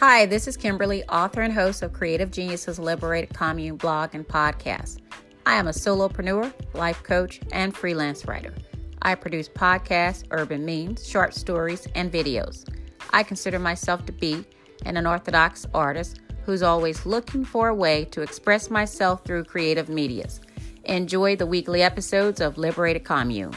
Hi, this is Kimberly, author and host of Creative Geniuses Liberated Commune blog and podcast. I am a solopreneur, life coach, and freelance writer. I produce podcasts, urban memes, short stories, and videos. I consider myself to be an unorthodox artist who's always looking for a way to express myself through creative medias. Enjoy the weekly episodes of Liberated Commune.